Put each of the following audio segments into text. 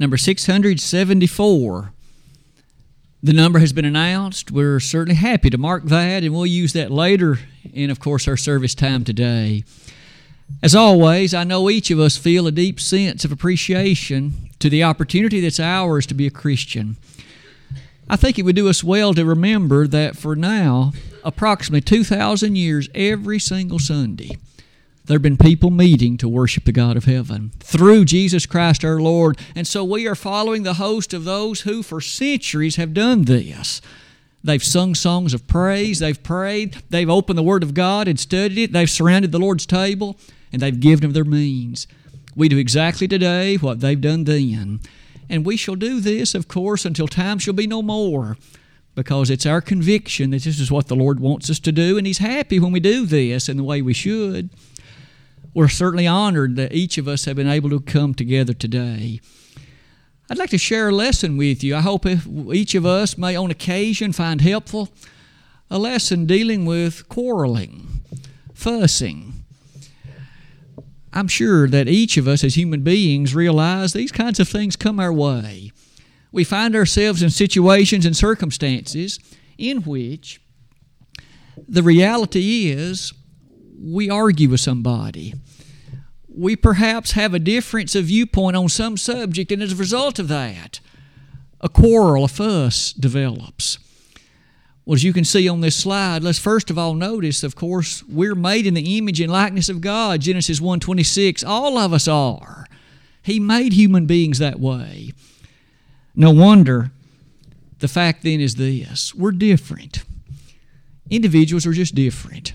number 674. The number has been announced. We're certainly happy to mark that, and we'll use that later in, of course, our service time today. As always, I know each of us feel a deep sense of appreciation to the opportunity that's ours to be a Christian. I think it would do us well to remember that for now, approximately 2,000 years, every single Sunday, there have been people meeting to worship the God of heaven through Jesus Christ our Lord. And so we are following the host of those who for centuries have done this. They've sung songs of praise, they've prayed, they've opened the Word of God and studied it, they've surrounded the Lord's table, and they've given of their means. We do exactly today what they've done then. And we shall do this, of course, until time shall be no more, because it's our conviction that this is what the Lord wants us to do, and He's happy when we do this in the way we should we're certainly honored that each of us have been able to come together today. I'd like to share a lesson with you. I hope each of us may, on occasion, find helpful a lesson dealing with quarreling, fussing. I'm sure that each of us as human beings realize these kinds of things come our way. We find ourselves in situations and circumstances in which the reality is we argue with somebody. We perhaps have a difference of viewpoint on some subject, and as a result of that, a quarrel, a fuss develops. Well, as you can see on this slide, let's first of all notice, of course, we're made in the image and likeness of God. Genesis 1:26. All of us are. He made human beings that way. No wonder the fact then is this we're different. Individuals are just different.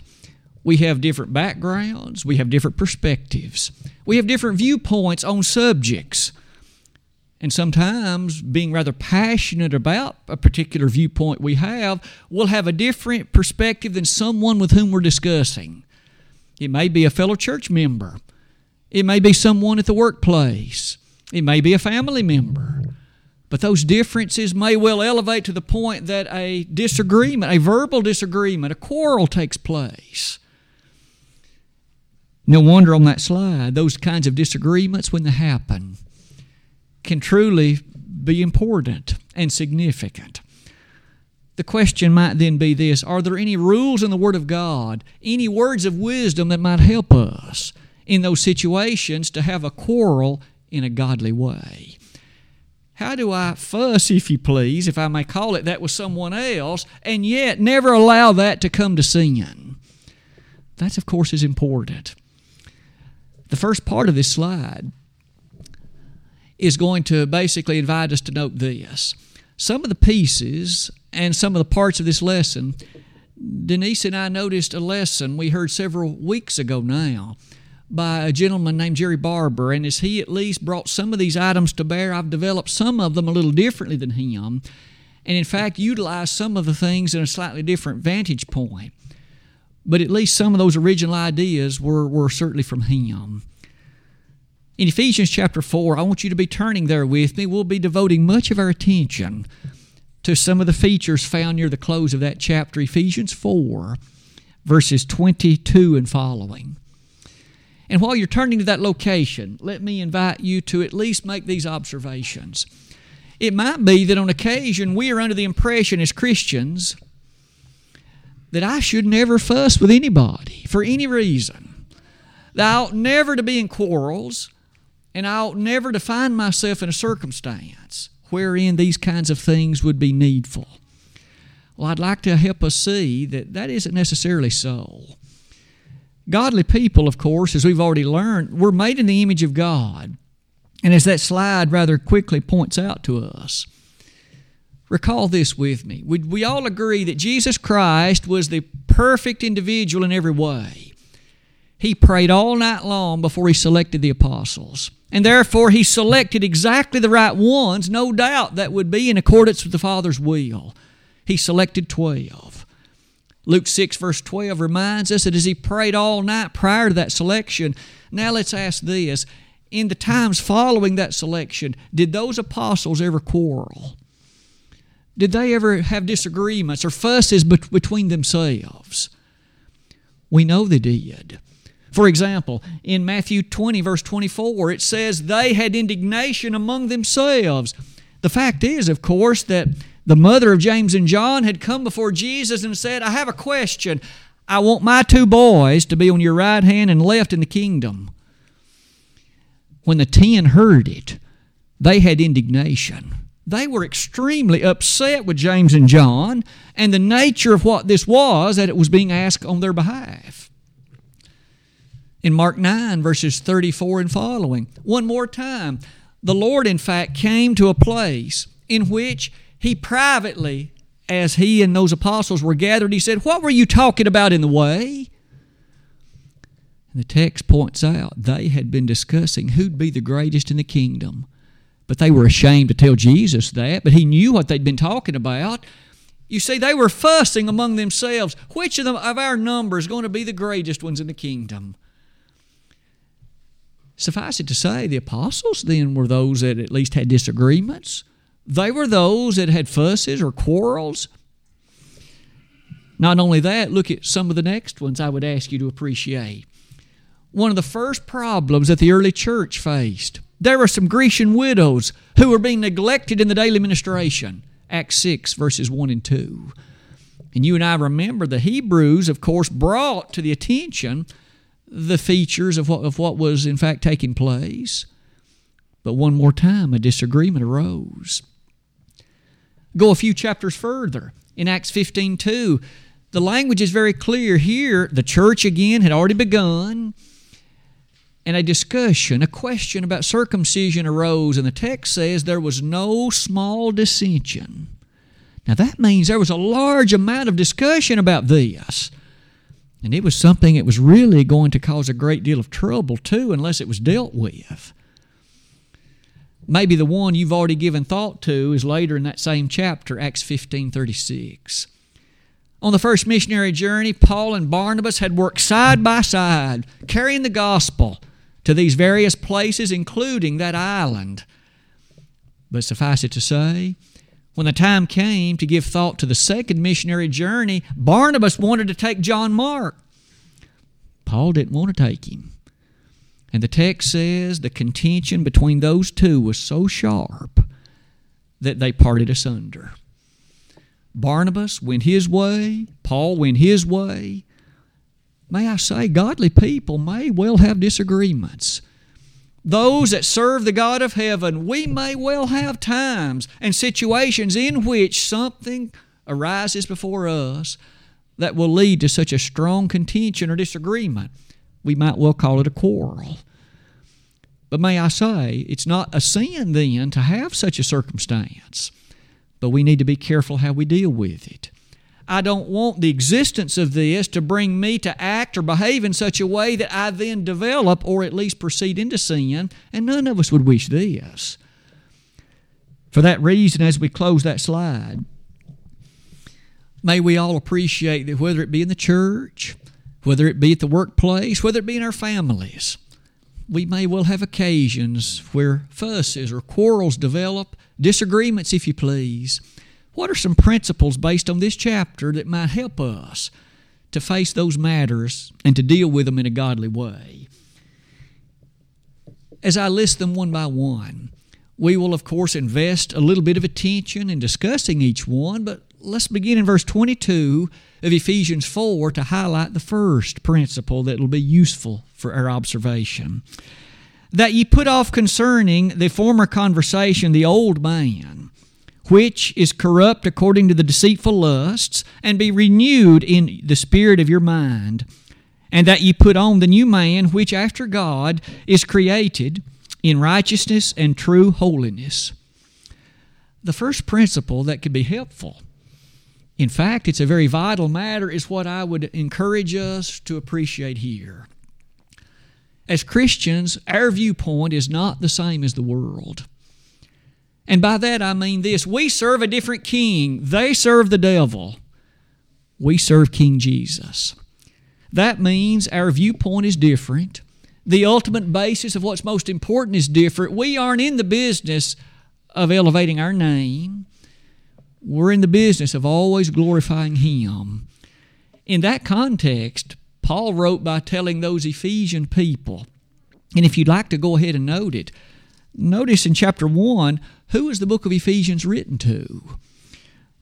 We have different backgrounds, we have different perspectives, we have different viewpoints on subjects. And sometimes, being rather passionate about a particular viewpoint we have, we'll have a different perspective than someone with whom we're discussing. It may be a fellow church member, it may be someone at the workplace, it may be a family member. But those differences may well elevate to the point that a disagreement, a verbal disagreement, a quarrel takes place. No wonder on that slide, those kinds of disagreements, when they happen, can truly be important and significant. The question might then be this Are there any rules in the Word of God, any words of wisdom that might help us in those situations to have a quarrel in a godly way? How do I fuss, if you please, if I may call it that, with someone else, and yet never allow that to come to sin? That, of course, is important the first part of this slide is going to basically invite us to note this. Some of the pieces and some of the parts of this lesson, Denise and I noticed a lesson we heard several weeks ago now by a gentleman named Jerry Barber. And as he at least brought some of these items to bear, I've developed some of them a little differently than him. And in fact, utilized some of the things in a slightly different vantage point but at least some of those original ideas were, were certainly from him. In Ephesians chapter 4, I want you to be turning there with me. We'll be devoting much of our attention to some of the features found near the close of that chapter, Ephesians 4, verses 22 and following. And while you're turning to that location, let me invite you to at least make these observations. It might be that on occasion we are under the impression as Christians that I should never fuss with anybody for any reason. That I ought never to be in quarrels, and I ought never to find myself in a circumstance wherein these kinds of things would be needful. Well, I'd like to help us see that that isn't necessarily so. Godly people, of course, as we've already learned, we're made in the image of God. And as that slide rather quickly points out to us, Recall this with me. Would we all agree that Jesus Christ was the perfect individual in every way? He prayed all night long before he selected the apostles. And therefore, he selected exactly the right ones, no doubt that would be in accordance with the Father's will. He selected 12. Luke 6, verse 12 reminds us that as he prayed all night prior to that selection, now let's ask this in the times following that selection, did those apostles ever quarrel? Did they ever have disagreements or fusses between themselves? We know they did. For example, in Matthew 20, verse 24, it says, They had indignation among themselves. The fact is, of course, that the mother of James and John had come before Jesus and said, I have a question. I want my two boys to be on your right hand and left in the kingdom. When the ten heard it, they had indignation. They were extremely upset with James and John and the nature of what this was that it was being asked on their behalf. In Mark 9, verses 34 and following, one more time, the Lord, in fact, came to a place in which he privately, as he and those apostles were gathered, he said, What were you talking about in the way? And the text points out they had been discussing who'd be the greatest in the kingdom. But they were ashamed to tell Jesus that, but he knew what they'd been talking about. You see, they were fussing among themselves. Which of, them, of our number is going to be the greatest ones in the kingdom? Suffice it to say, the apostles then were those that at least had disagreements. They were those that had fusses or quarrels. Not only that, look at some of the next ones I would ask you to appreciate. One of the first problems that the early church faced there were some Grecian widows who were being neglected in the daily ministration. Acts 6, verses 1 and 2. And you and I remember the Hebrews, of course, brought to the attention the features of what, of what was in fact taking place. But one more time, a disagreement arose. Go a few chapters further. In Acts 15 2, the language is very clear here. The church again had already begun, and a discussion, a question about circumcision arose, and the text says there was no small dissension. Now that means there was a large amount of discussion about this. And it was something that was really going to cause a great deal of trouble, too, unless it was dealt with. Maybe the one you've already given thought to is later in that same chapter, Acts 15 36. On the first missionary journey, Paul and Barnabas had worked side by side, carrying the gospel to these various places, including that island. But suffice it to say, when the time came to give thought to the second missionary journey, Barnabas wanted to take John Mark. Paul didn't want to take him. And the text says the contention between those two was so sharp that they parted asunder. Barnabas went his way, Paul went his way. May I say, godly people may well have disagreements those that serve the God of heaven, we may well have times and situations in which something arises before us that will lead to such a strong contention or disagreement. We might well call it a quarrel. But may I say, it's not a sin then to have such a circumstance, but we need to be careful how we deal with it. I don't want the existence of this to bring me to act or behave in such a way that I then develop or at least proceed into sin, and none of us would wish this. For that reason, as we close that slide, may we all appreciate that whether it be in the church, whether it be at the workplace, whether it be in our families, we may well have occasions where fusses or quarrels develop, disagreements, if you please. What are some principles based on this chapter that might help us to face those matters and to deal with them in a godly way? As I list them one by one, we will, of course, invest a little bit of attention in discussing each one, but let's begin in verse 22 of Ephesians 4 to highlight the first principle that will be useful for our observation. That ye put off concerning the former conversation the old man which is corrupt according to the deceitful lusts, and be renewed in the spirit of your mind, and that ye put on the new man, which after God is created in righteousness and true holiness. The first principle that could be helpful, in fact, it's a very vital matter, is what I would encourage us to appreciate here. As Christians, our viewpoint is not the same as the world. And by that I mean this we serve a different king, they serve the devil. We serve King Jesus. That means our viewpoint is different. The ultimate basis of what's most important is different. We aren't in the business of elevating our name, we're in the business of always glorifying Him. In that context, Paul wrote by telling those Ephesian people. And if you'd like to go ahead and note it, notice in chapter 1 who is the book of Ephesians written to?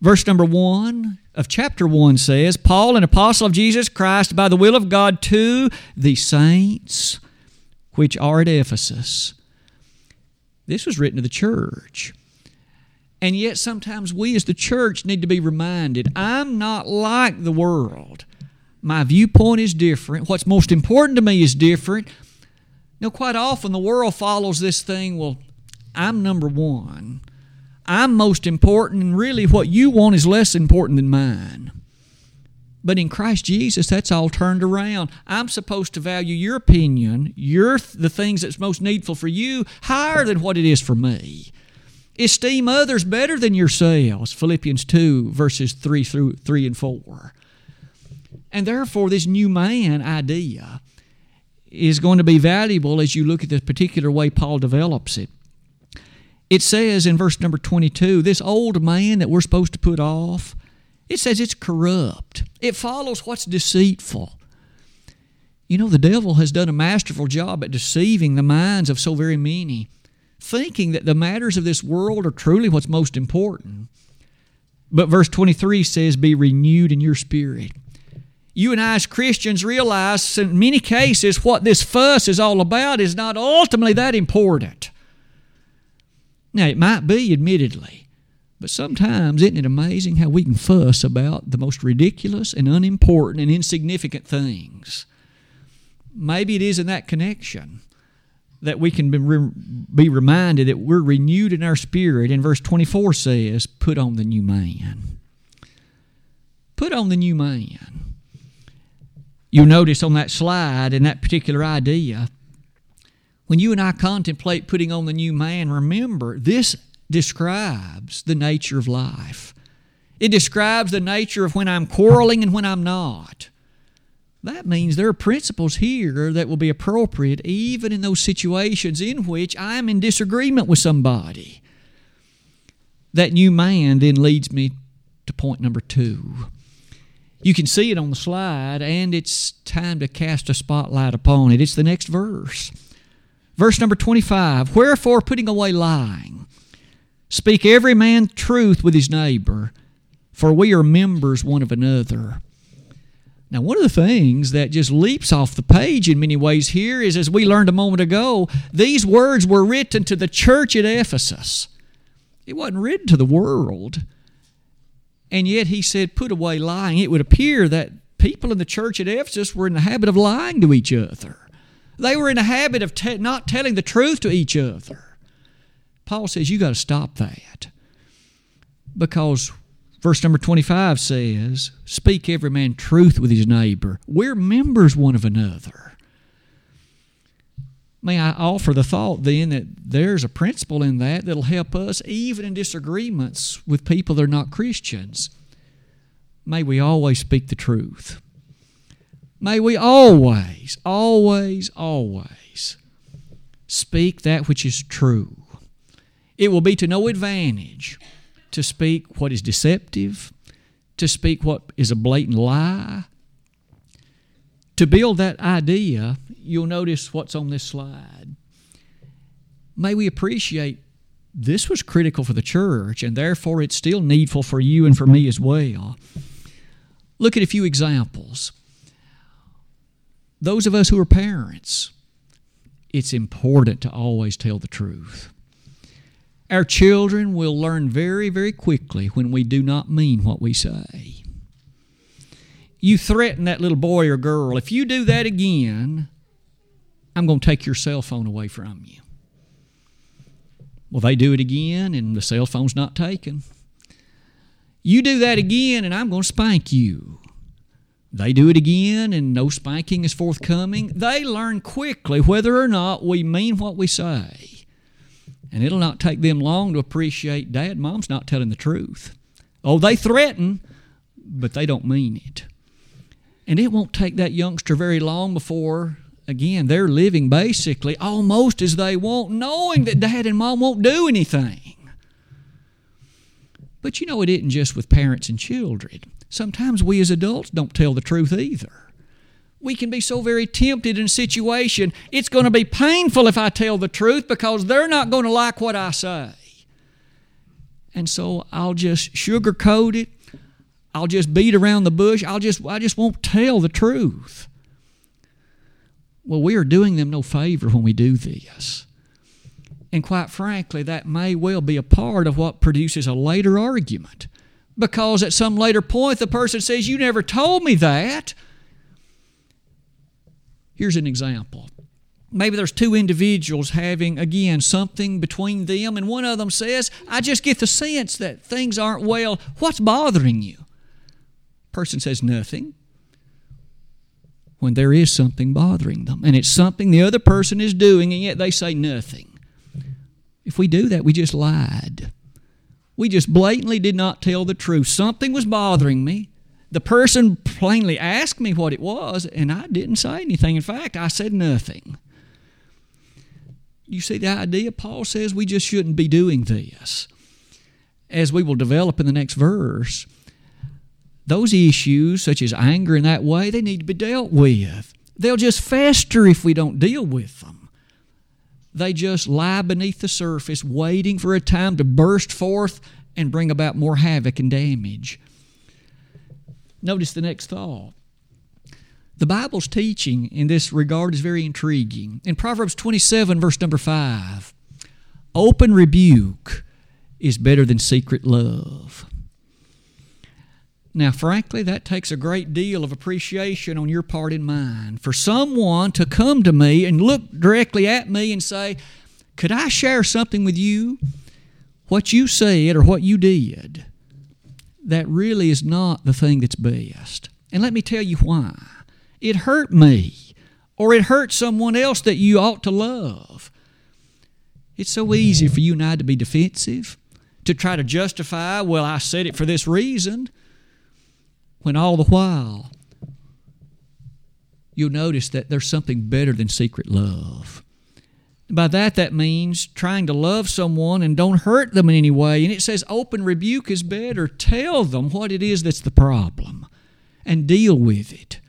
Verse number 1 of chapter 1 says, Paul, an apostle of Jesus Christ, by the will of God, to the saints which are at Ephesus. This was written to the church. And yet, sometimes we as the church need to be reminded I'm not like the world. My viewpoint is different. What's most important to me is different. Now, quite often the world follows this thing well, I'm number one. I'm most important, and really what you want is less important than mine. But in Christ Jesus, that's all turned around. I'm supposed to value your opinion, your the things that's most needful for you, higher than what it is for me. Esteem others better than yourselves. Philippians 2, verses 3 through 3 and 4. And therefore, this new man idea is going to be valuable as you look at the particular way Paul develops it. It says in verse number 22 this old man that we're supposed to put off, it says it's corrupt. It follows what's deceitful. You know, the devil has done a masterful job at deceiving the minds of so very many, thinking that the matters of this world are truly what's most important. But verse 23 says, Be renewed in your spirit you and I as Christians realize in many cases what this fuss is all about is not ultimately that important. Now, it might be, admittedly, but sometimes isn't it amazing how we can fuss about the most ridiculous and unimportant and insignificant things? Maybe it is in that connection that we can be reminded that we're renewed in our spirit. And verse 24 says, Put on the new man. Put on the new man. You'll notice on that slide and that particular idea, when you and I contemplate putting on the new man, remember this describes the nature of life. It describes the nature of when I'm quarreling and when I'm not. That means there are principles here that will be appropriate even in those situations in which I'm in disagreement with somebody. That new man then leads me to point number two. You can see it on the slide, and it's time to cast a spotlight upon it. It's the next verse. Verse number 25 Wherefore, putting away lying, speak every man truth with his neighbor, for we are members one of another. Now, one of the things that just leaps off the page in many ways here is, as we learned a moment ago, these words were written to the church at Ephesus. It wasn't written to the world. And yet he said, put away lying. It would appear that people in the church at Ephesus were in the habit of lying to each other. They were in the habit of te- not telling the truth to each other. Paul says, you got to stop that. Because verse number 25 says, Speak every man truth with his neighbor. We're members one of another. May I offer the thought then that there's a principle in that that'll help us even in disagreements with people that are not Christians. May we always speak the truth. May we always, always, always speak that which is true. It will be to no advantage to speak what is deceptive, to speak what is a blatant lie, to build that idea, you'll notice what's on this slide. May we appreciate this was critical for the church, and therefore it's still needful for you and for me as well. Look at a few examples. Those of us who are parents, it's important to always tell the truth. Our children will learn very, very quickly when we do not mean what we say you threaten that little boy or girl, if you do that again, I'm going to take your cell phone away from you. Well, they do it again, and the cell phone's not taken. You do that again, and I'm going to spank you. They do it again, and no spanking is forthcoming. They learn quickly whether or not we mean what we say. And it'll not take them long to appreciate dad, mom's not telling the truth. Oh, they threaten, but they don't mean it. And it won't take that youngster very long before, again, they're living basically almost as they want, knowing that dad and mom won't do anything. But you know, it isn't just with parents and children. Sometimes we as adults don't tell the truth either. we can be so very tempted in a situation. It's going to be painful if I tell the truth because they're not going to like what I say. And so I'll just sugarcoat it. I'll just beat around the bush. I'll just I just won't tell the truth. Well, we are doing them no favor when we do this. And quite frankly, that may well be a part of what produces a later argument. Because at some later point, the person says, You never told me that. Here's an example. Maybe there's two individuals having, again, something between them, and one of them says, I just get the sense that things aren't well. What's bothering you? Person says, Nothing. When there is something bothering them, and it's something the other person is doing, and yet they say nothing. If we do that, we just lied. We just blatantly did not tell the truth. Something was bothering me. The person plainly asked me what it was, and I didn't say anything. In fact, I said nothing. You see the idea? Paul says we just shouldn't be doing this. As we will develop in the next verse, those issues, such as anger in that way, they need to be dealt with. They'll just fester if we don't deal with them. They just lie beneath the surface, waiting for a time to burst forth and bring about more havoc and damage. Notice the next thought. The Bible's teaching in this regard is very intriguing. In Proverbs 27, verse number 5, open rebuke is better than secret love. Now, frankly, that takes a great deal of appreciation on your part and mine. For someone to come to me and look directly at me and say, Could I share something with you? What you said or what you did that really is not the thing that's best. And let me tell you why. It hurt me, or it hurt someone else that you ought to love. It's so easy for you and I to be defensive, to try to justify, well, I said it for this reason, when all the while you'll notice that there's something better than secret love. By that, that means trying to love someone and don't hurt them in any way. And it says open rebuke is better. Tell them what it is that's the problem and deal with it.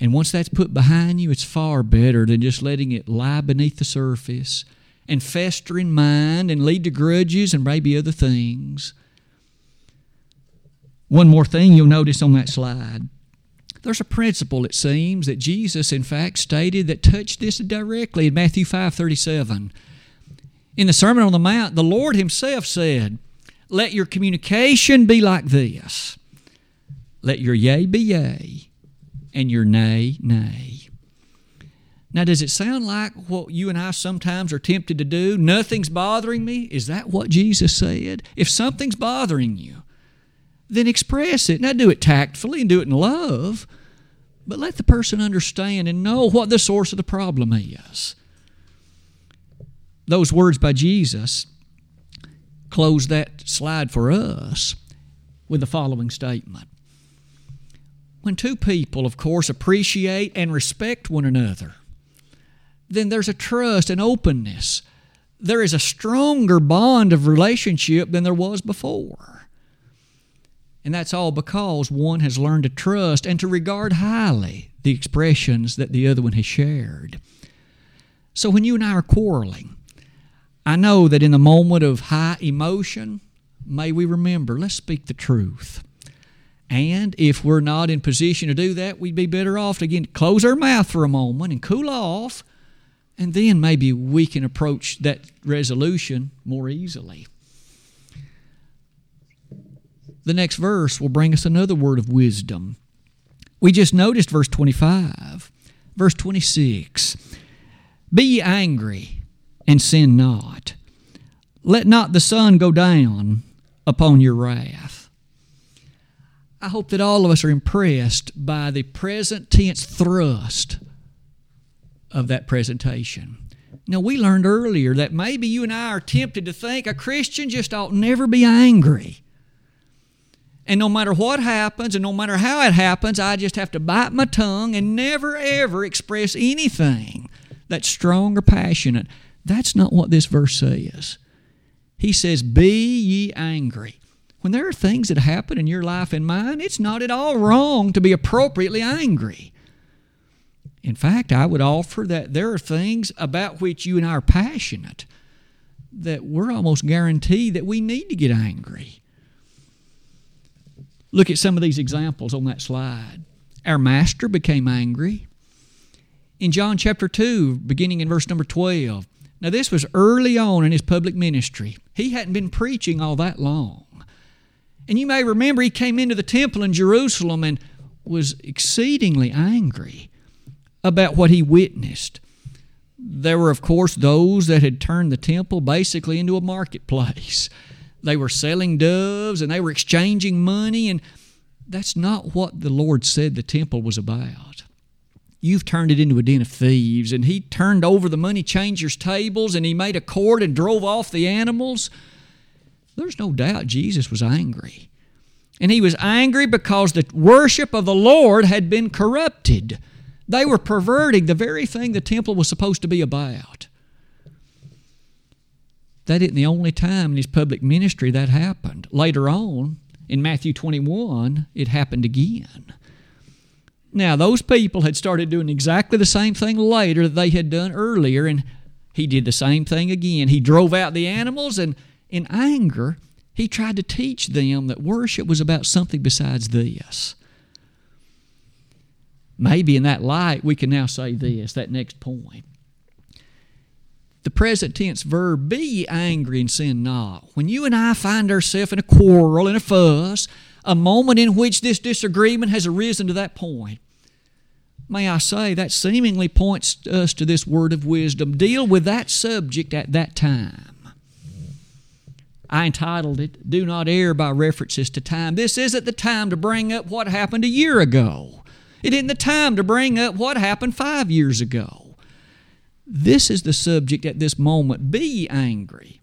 And once that's put behind you, it's far better than just letting it lie beneath the surface and fester in mind and lead to grudges and maybe other things. One more thing you'll notice on that slide there's a principle, it seems, that Jesus, in fact, stated that touched this directly in Matthew 5 37. In the Sermon on the Mount, the Lord Himself said, Let your communication be like this let your yea be yea, and your nay, nay. Now, does it sound like what you and I sometimes are tempted to do? Nothing's bothering me? Is that what Jesus said? If something's bothering you, then express it. Now, do it tactfully and do it in love, but let the person understand and know what the source of the problem is. Those words by Jesus close that slide for us with the following statement. When two people, of course, appreciate and respect one another, then there's a trust and openness. There is a stronger bond of relationship than there was before. And that's all because one has learned to trust and to regard highly the expressions that the other one has shared. So when you and I are quarreling, I know that in the moment of high emotion, may we remember, let's speak the truth. And if we're not in position to do that, we'd be better off to again close our mouth for a moment and cool off, and then maybe we can approach that resolution more easily. The next verse will bring us another word of wisdom. We just noticed verse 25. Verse 26 Be ye angry and sin not. Let not the sun go down upon your wrath. I hope that all of us are impressed by the present tense thrust of that presentation. Now, we learned earlier that maybe you and I are tempted to think a Christian just ought never be angry. And no matter what happens and no matter how it happens, I just have to bite my tongue and never ever express anything that's strong or passionate. That's not what this verse says. He says, Be ye angry. When there are things that happen in your life and mine, it's not at all wrong to be appropriately angry. In fact, I would offer that there are things about which you and I are passionate that we're almost guaranteed that we need to get angry. Look at some of these examples on that slide. Our master became angry. In John chapter 2, beginning in verse number 12, now this was early on in his public ministry. He hadn't been preaching all that long. And you may remember he came into the temple in Jerusalem and was exceedingly angry about what he witnessed. There were, of course, those that had turned the temple basically into a marketplace. They were selling doves and they were exchanging money, and that's not what the Lord said the temple was about. You've turned it into a den of thieves. And he turned over the money changers' tables and he made a cord and drove off the animals. There's no doubt Jesus was angry. And he was angry because the worship of the Lord had been corrupted. They were perverting the very thing the temple was supposed to be about. That isn't the only time in his public ministry that happened. Later on, in Matthew 21, it happened again. Now, those people had started doing exactly the same thing later that they had done earlier, and he did the same thing again. He drove out the animals, and in anger, he tried to teach them that worship was about something besides this. Maybe in that light, we can now say this, that next point. The present tense verb, be angry and sin not. When you and I find ourselves in a quarrel, in a fuss, a moment in which this disagreement has arisen to that point, may I say, that seemingly points us to this word of wisdom. Deal with that subject at that time. I entitled it, Do Not Err by References to Time. This isn't the time to bring up what happened a year ago. It isn't the time to bring up what happened five years ago. This is the subject at this moment. Be angry.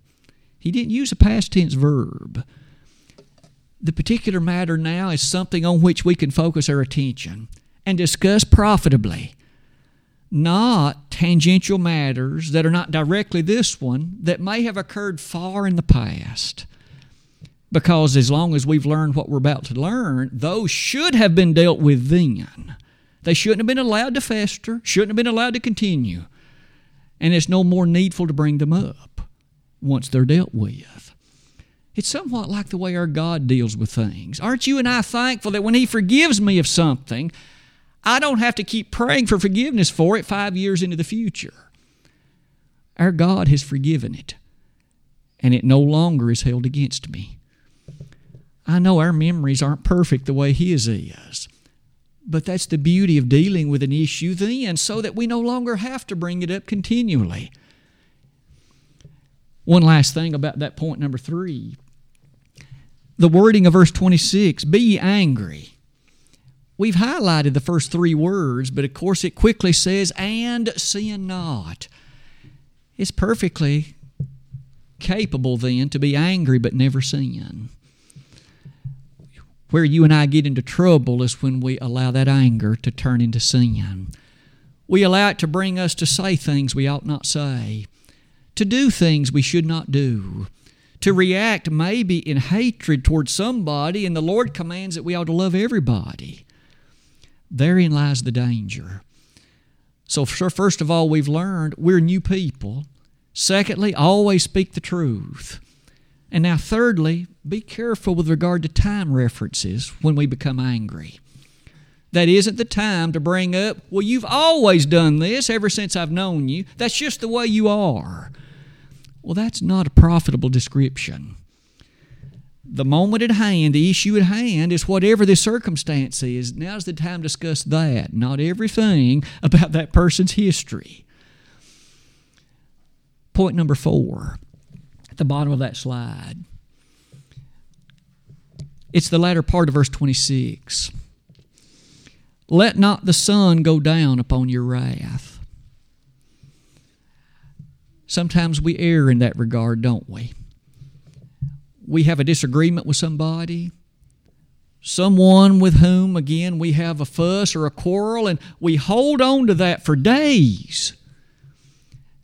He didn't use a past tense verb. The particular matter now is something on which we can focus our attention and discuss profitably, not tangential matters that are not directly this one that may have occurred far in the past. Because as long as we've learned what we're about to learn, those should have been dealt with then. They shouldn't have been allowed to fester, shouldn't have been allowed to continue. And it's no more needful to bring them up once they're dealt with. It's somewhat like the way our God deals with things. Aren't you and I thankful that when He forgives me of something, I don't have to keep praying for forgiveness for it five years into the future? Our God has forgiven it, and it no longer is held against me. I know our memories aren't perfect the way His is. But that's the beauty of dealing with an issue then, so that we no longer have to bring it up continually. One last thing about that point number three the wording of verse 26 be angry. We've highlighted the first three words, but of course it quickly says, and sin not. It's perfectly capable then to be angry but never sin. Where you and I get into trouble is when we allow that anger to turn into sin. We allow it to bring us to say things we ought not say, to do things we should not do, to react maybe in hatred towards somebody, and the Lord commands that we ought to love everybody. Therein lies the danger. So, first of all, we've learned we're new people. Secondly, always speak the truth. And now, thirdly, be careful with regard to time references when we become angry. That isn't the time to bring up, well, you've always done this ever since I've known you. That's just the way you are. Well, that's not a profitable description. The moment at hand, the issue at hand, is whatever the circumstance is. Now's the time to discuss that, not everything about that person's history. Point number four at the bottom of that slide. It's the latter part of verse 26. Let not the sun go down upon your wrath. Sometimes we err in that regard, don't we? We have a disagreement with somebody, someone with whom, again, we have a fuss or a quarrel, and we hold on to that for days.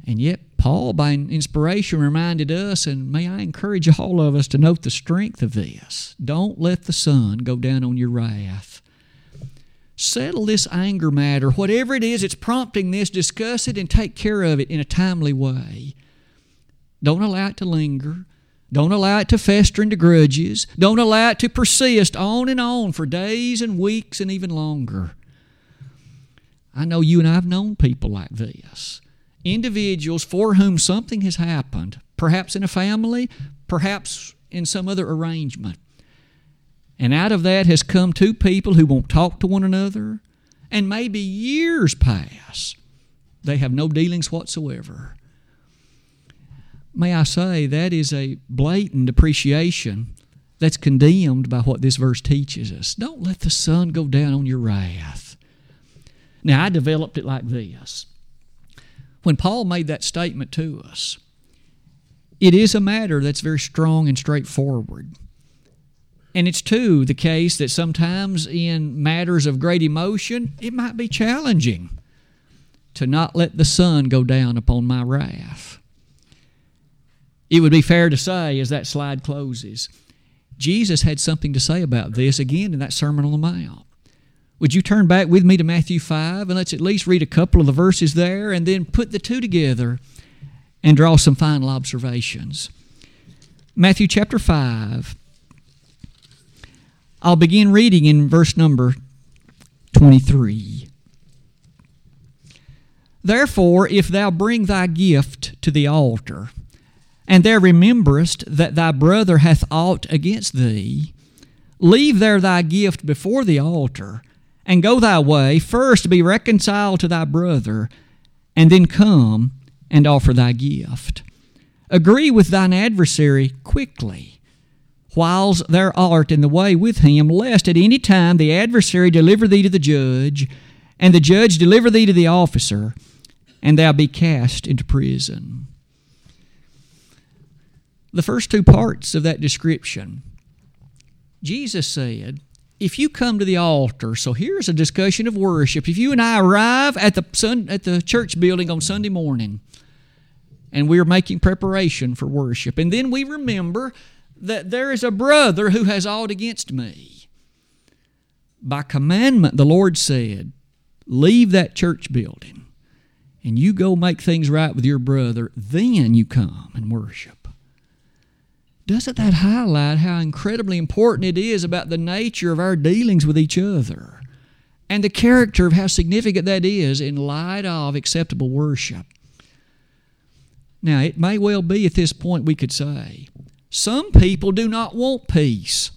And yet, Paul, by inspiration, reminded us, and may I encourage all of us to note the strength of this. Don't let the sun go down on your wrath. settle this anger matter. Whatever it is it's prompting this, discuss it and take care of it in a timely way. Don't allow it to linger. Don't allow it to fester into grudges. Don't allow it to persist on and on for days and weeks and even longer. I know you and I have known people like this. Individuals for whom something has happened, perhaps in a family, perhaps in some other arrangement. And out of that has come two people who won't talk to one another, and maybe years pass. They have no dealings whatsoever. May I say, that is a blatant appreciation that's condemned by what this verse teaches us. Don't let the sun go down on your wrath. Now, I developed it like this. When Paul made that statement to us, it is a matter that's very strong and straightforward. And it's too the case that sometimes in matters of great emotion, it might be challenging to not let the sun go down upon my wrath. It would be fair to say, as that slide closes, Jesus had something to say about this again in that Sermon on the Mount. Would you turn back with me to Matthew 5 and let's at least read a couple of the verses there and then put the two together and draw some final observations. Matthew chapter 5. I'll begin reading in verse number 23. Therefore, if thou bring thy gift to the altar, and there rememberest that thy brother hath aught against thee, leave there thy gift before the altar, and go thy way, first be reconciled to thy brother, and then come and offer thy gift. Agree with thine adversary quickly, whiles thou art in the way with him, lest at any time the adversary deliver thee to the judge, and the judge deliver thee to the officer, and thou be cast into prison. The first two parts of that description, Jesus said, if you come to the altar, so here's a discussion of worship. If you and I arrive at the sun, at the church building on Sunday morning, and we're making preparation for worship. And then we remember that there is a brother who has aught against me. By commandment, the Lord said, Leave that church building and you go make things right with your brother, then you come and worship. Doesn't that highlight how incredibly important it is about the nature of our dealings with each other and the character of how significant that is in light of acceptable worship? Now, it may well be at this point we could say, some people do not want peace.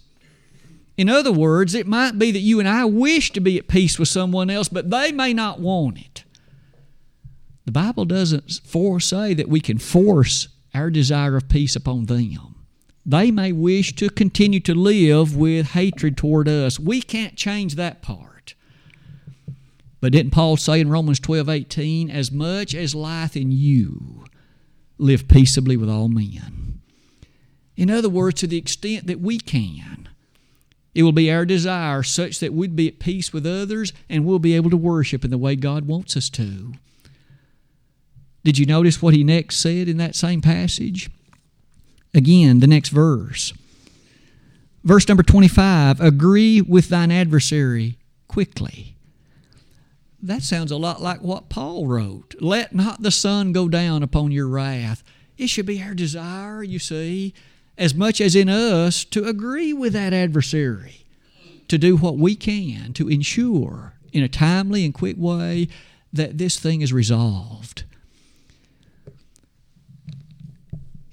In other words, it might be that you and I wish to be at peace with someone else, but they may not want it. The Bible doesn't say that we can force our desire of peace upon them. They may wish to continue to live with hatred toward us. We can't change that part. But didn't Paul say in Romans 12 18, as much as lieth in you, live peaceably with all men. In other words, to the extent that we can, it will be our desire such that we'd be at peace with others and we'll be able to worship in the way God wants us to. Did you notice what he next said in that same passage? Again, the next verse. Verse number 25 Agree with thine adversary quickly that sounds a lot like what Paul wrote. Let not the sun go down upon your wrath. It should be our desire, you see, as much as in us, to agree with that adversary, to do what we can to ensure in a timely and quick way that this thing is resolved.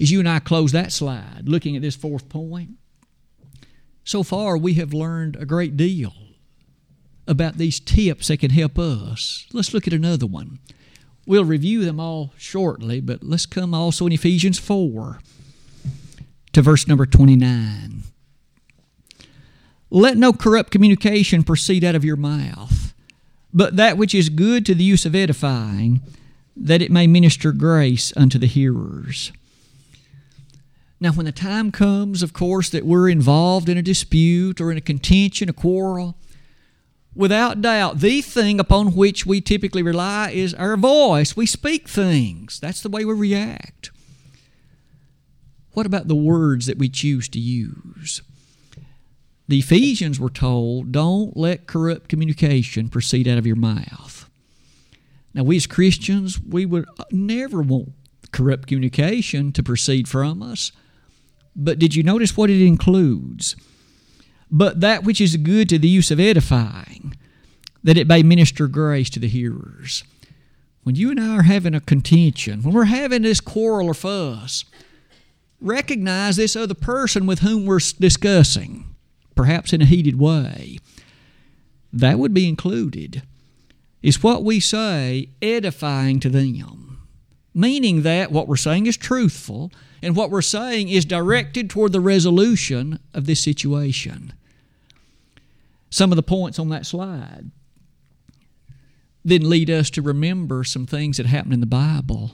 As you and I close that slide, looking at this fourth point, so far we have learned a great deal about these tips that can help us. Let's look at another one. We'll review them all shortly, but let's come also in Ephesians 4 to verse number 29. Let no corrupt communication proceed out of your mouth, but that which is good to the use of edifying, that it may minister grace unto the hearers. Now, when the time comes, of course, that we're involved in a dispute or in a contention, a quarrel, without doubt, the thing upon which we typically rely is our voice. We speak things, that's the way we react. What about the words that we choose to use? the Ephesians were told, don't let corrupt communication proceed out of your mouth. Now, we as Christians, we would never want corrupt communication to proceed from us. But did you notice what it includes? But that which is good to the use of edifying, that it may minister grace to the hearers. When you and I are having a contention, when we're having this quarrel or fuss, recognize this other person with whom we're discussing perhaps in a heated way, that would be included. Is what we say edifying to them? Meaning that what we're saying is truthful and what we're saying is directed toward the resolution of this situation. Some of the points on that slide then lead us to remember some things that happened in the Bible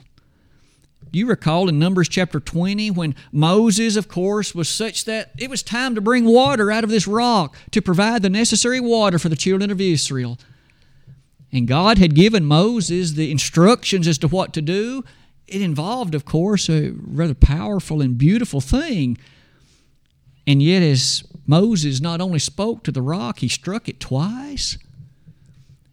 you recall in Numbers chapter 20 when Moses, of course, was such that it was time to bring water out of this rock to provide the necessary water for the children of Israel. And God had given Moses the instructions as to what to do. It involved, of course, a rather powerful and beautiful thing. And yet, as Moses not only spoke to the rock, he struck it twice.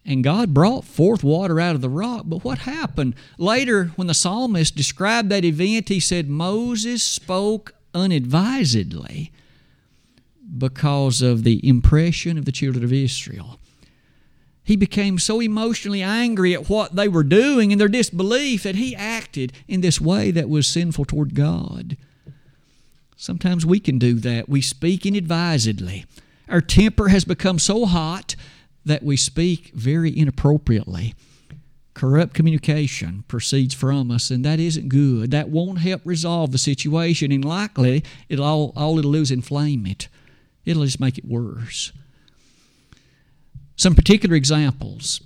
And God brought forth water out of the rock. But what happened? Later, when the psalmist described that event, he said Moses spoke unadvisedly because of the impression of the children of Israel. He became so emotionally angry at what they were doing and their disbelief that he acted in this way that was sinful toward God. Sometimes we can do that. We speak inadvisedly. Our temper has become so hot that we speak very inappropriately. Corrupt communication proceeds from us, and that isn't good. That won't help resolve the situation, and likely it'll all, all it'll do is inflame it. It'll just make it worse. Some particular examples.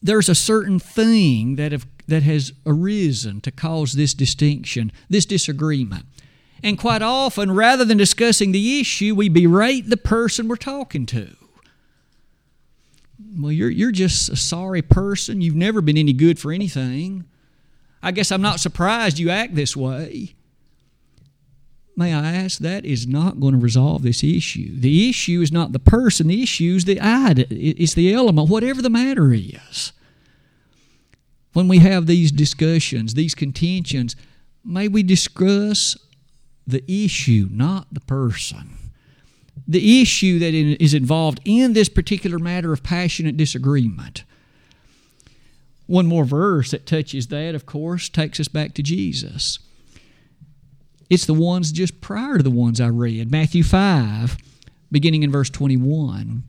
There's a certain thing that have that has arisen to cause this distinction, this disagreement. And quite often, rather than discussing the issue, we berate the person we're talking to well, you're, you're just a sorry person. You've never been any good for anything. I guess I'm not surprised you act this way. May I ask, that is not going to resolve this issue. The issue is not the person, the issue is the idea, it's the element, whatever the matter is. When we have these discussions, these contentions, may we discuss the issue, not the person the issue that is involved in this particular matter of passionate disagreement. One more verse that touches that, of course, takes us back to Jesus. It's the ones just prior to the ones I read Matthew 5, beginning in verse 21.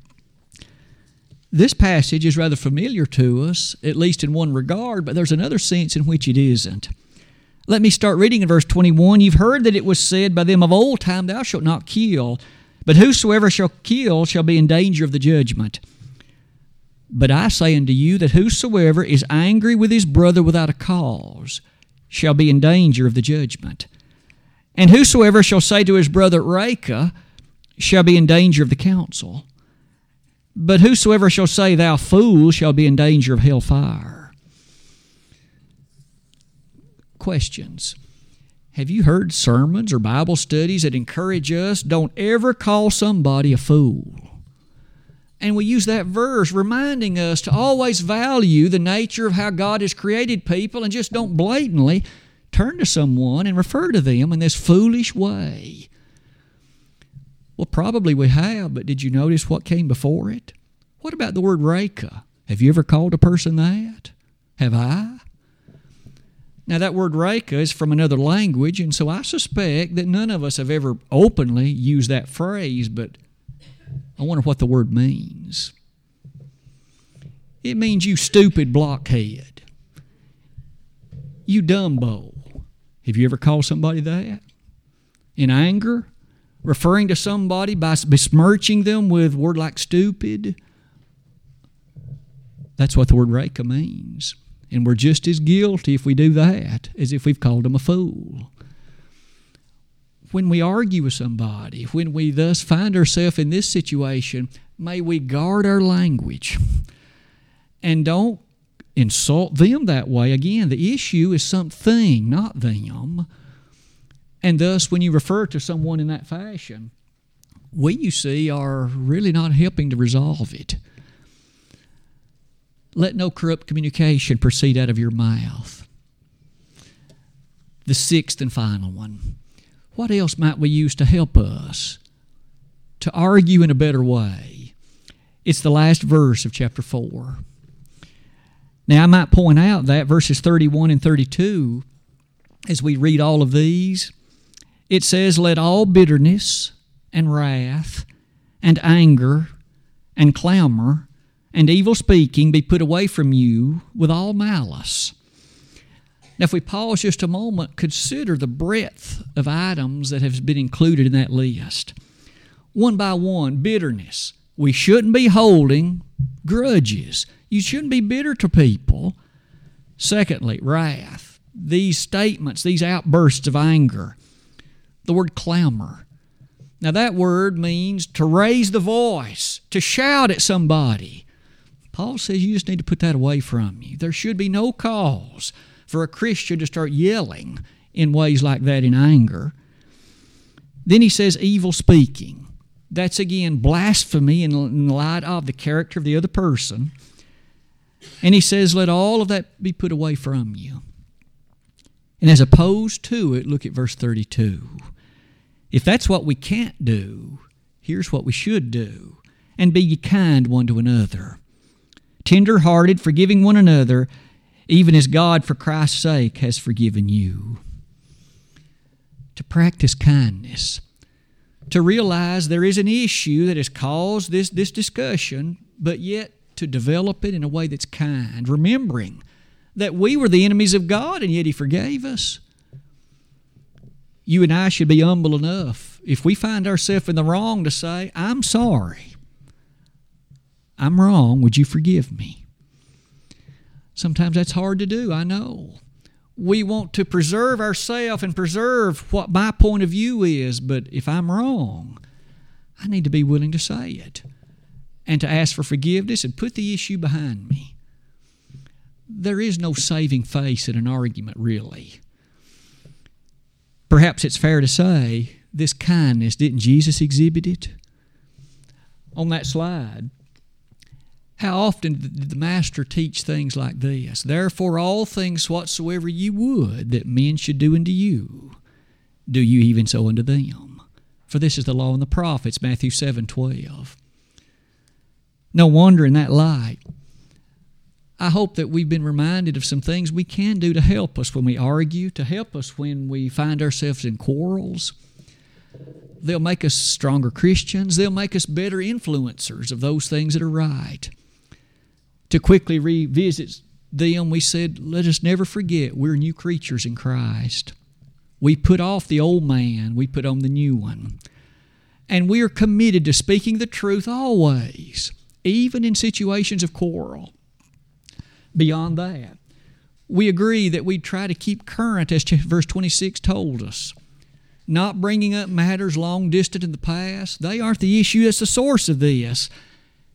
This passage is rather familiar to us, at least in one regard, but there's another sense in which it isn't. Let me start reading in verse 21. You've heard that it was said by them of old time, Thou shalt not kill. But whosoever shall kill shall be in danger of the judgment. But I say unto you that whosoever is angry with his brother without a cause shall be in danger of the judgment. And whosoever shall say to his brother, Raca, shall be in danger of the council. But whosoever shall say, Thou fool, shall be in danger of hell fire. Questions. Have you heard sermons or Bible studies that encourage us don't ever call somebody a fool? And we use that verse reminding us to always value the nature of how God has created people and just don't blatantly turn to someone and refer to them in this foolish way. Well, probably we have, but did you notice what came before it? What about the word Raca? Have you ever called a person that? Have I? Now, that word Raca is from another language, and so I suspect that none of us have ever openly used that phrase, but I wonder what the word means. It means you stupid blockhead, you dumbo. Have you ever called somebody that? In anger? Referring to somebody by besmirching them with word like stupid? That's what the word Raca means. And we're just as guilty if we do that as if we've called them a fool. When we argue with somebody, when we thus find ourselves in this situation, may we guard our language and don't insult them that way. Again, the issue is something, not them. And thus, when you refer to someone in that fashion, we, you see, are really not helping to resolve it. Let no corrupt communication proceed out of your mouth. The sixth and final one. What else might we use to help us to argue in a better way? It's the last verse of chapter 4. Now, I might point out that verses 31 and 32, as we read all of these, it says, Let all bitterness and wrath and anger and clamor and evil speaking be put away from you with all malice. Now, if we pause just a moment, consider the breadth of items that have been included in that list. One by one, bitterness. We shouldn't be holding grudges. You shouldn't be bitter to people. Secondly, wrath. These statements, these outbursts of anger. The word clamor. Now, that word means to raise the voice, to shout at somebody. Paul says you just need to put that away from you. There should be no cause for a Christian to start yelling in ways like that in anger. Then he says evil speaking. That's again blasphemy in light of the character of the other person. And he says, let all of that be put away from you. And as opposed to it, look at verse 32. If that's what we can't do, here's what we should do and be ye kind one to another, tender hearted, forgiving one another, even as God, for Christ's sake, has forgiven you. To practice kindness, to realize there is an issue that has caused this, this discussion, but yet to develop it in a way that's kind, remembering that we were the enemies of God and yet He forgave us you and I should be humble enough if we find ourselves in the wrong to say, I'm sorry. I'm wrong. Would you forgive me? Sometimes that's hard to do, I know. We want to preserve ourselves and preserve what my point of view is, but if I'm wrong, I need to be willing to say it and to ask for forgiveness and put the issue behind me. There is no saving face in an argument, really. Perhaps it's fair to say this kindness, didn't Jesus exhibit it? On that slide, how often did the Master teach things like this? Therefore, all things whatsoever you would that men should do unto you, do you even so unto them. For this is the law and the prophets, Matthew 7 12. No wonder in that light I hope that we've been reminded of some things we can do to help us when we argue, to help us when we find ourselves in quarrels. They'll make us stronger Christians. They'll make us better influencers of those things that are right. To quickly revisit them, we said, let us never forget we're new creatures in Christ. We put off the old man, we put on the new one. And we are committed to speaking the truth always, even in situations of quarrel beyond that. We agree that we try to keep current, as verse 26 told us, not bringing up matters long distant in the past. They aren't the issue, that's the source of this.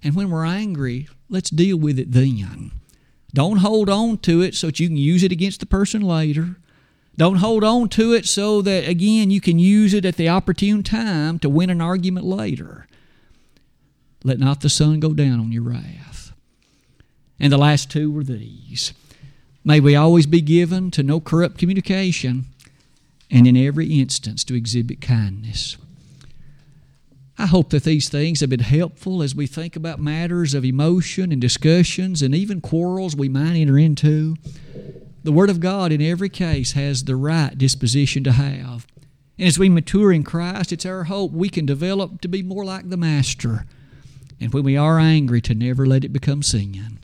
And when we're angry, let's deal with it then. Don't hold on to it so that you can use it against the person later. Don't hold on to it so that, again, you can use it at the opportune time to win an argument later. Let not the sun go down on your wrath. And the last two were these May we always be given to no corrupt communication, and in every instance to exhibit kindness. I hope that these things have been helpful as we think about matters of emotion and discussions and even quarrels we might enter into. The Word of God in every case has the right disposition to have. And as we mature in Christ, it's our hope we can develop to be more like the Master. And when we are angry, to never let it become sin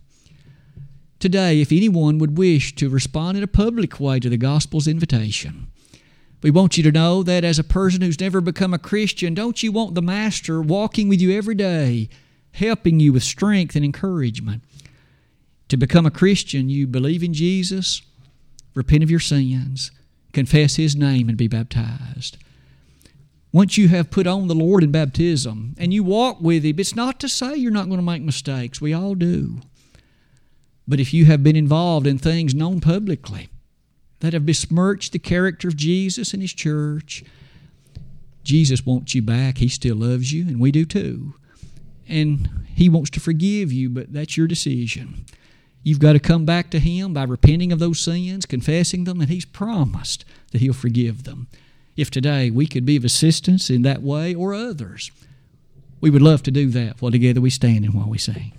today if anyone would wish to respond in a public way to the gospel's invitation. We want you to know that as a person who's never become a Christian, don't you want the Master walking with you every day, helping you with strength and encouragement? To become a Christian, you believe in Jesus, repent of your sins, confess His name, and be baptized. Once you have put on the Lord in baptism and you walk with Him, it's not to say you're not going to make mistakes. We all do. But if you have been involved in things known publicly that have besmirched the character of Jesus and His church, Jesus wants you back. He still loves you, and we do too. And He wants to forgive you, but that's your decision. You've got to come back to Him by repenting of those sins, confessing them, and He's promised that He'll forgive them. If today we could be of assistance in that way or others, we would love to do that while together we stand and while we sing.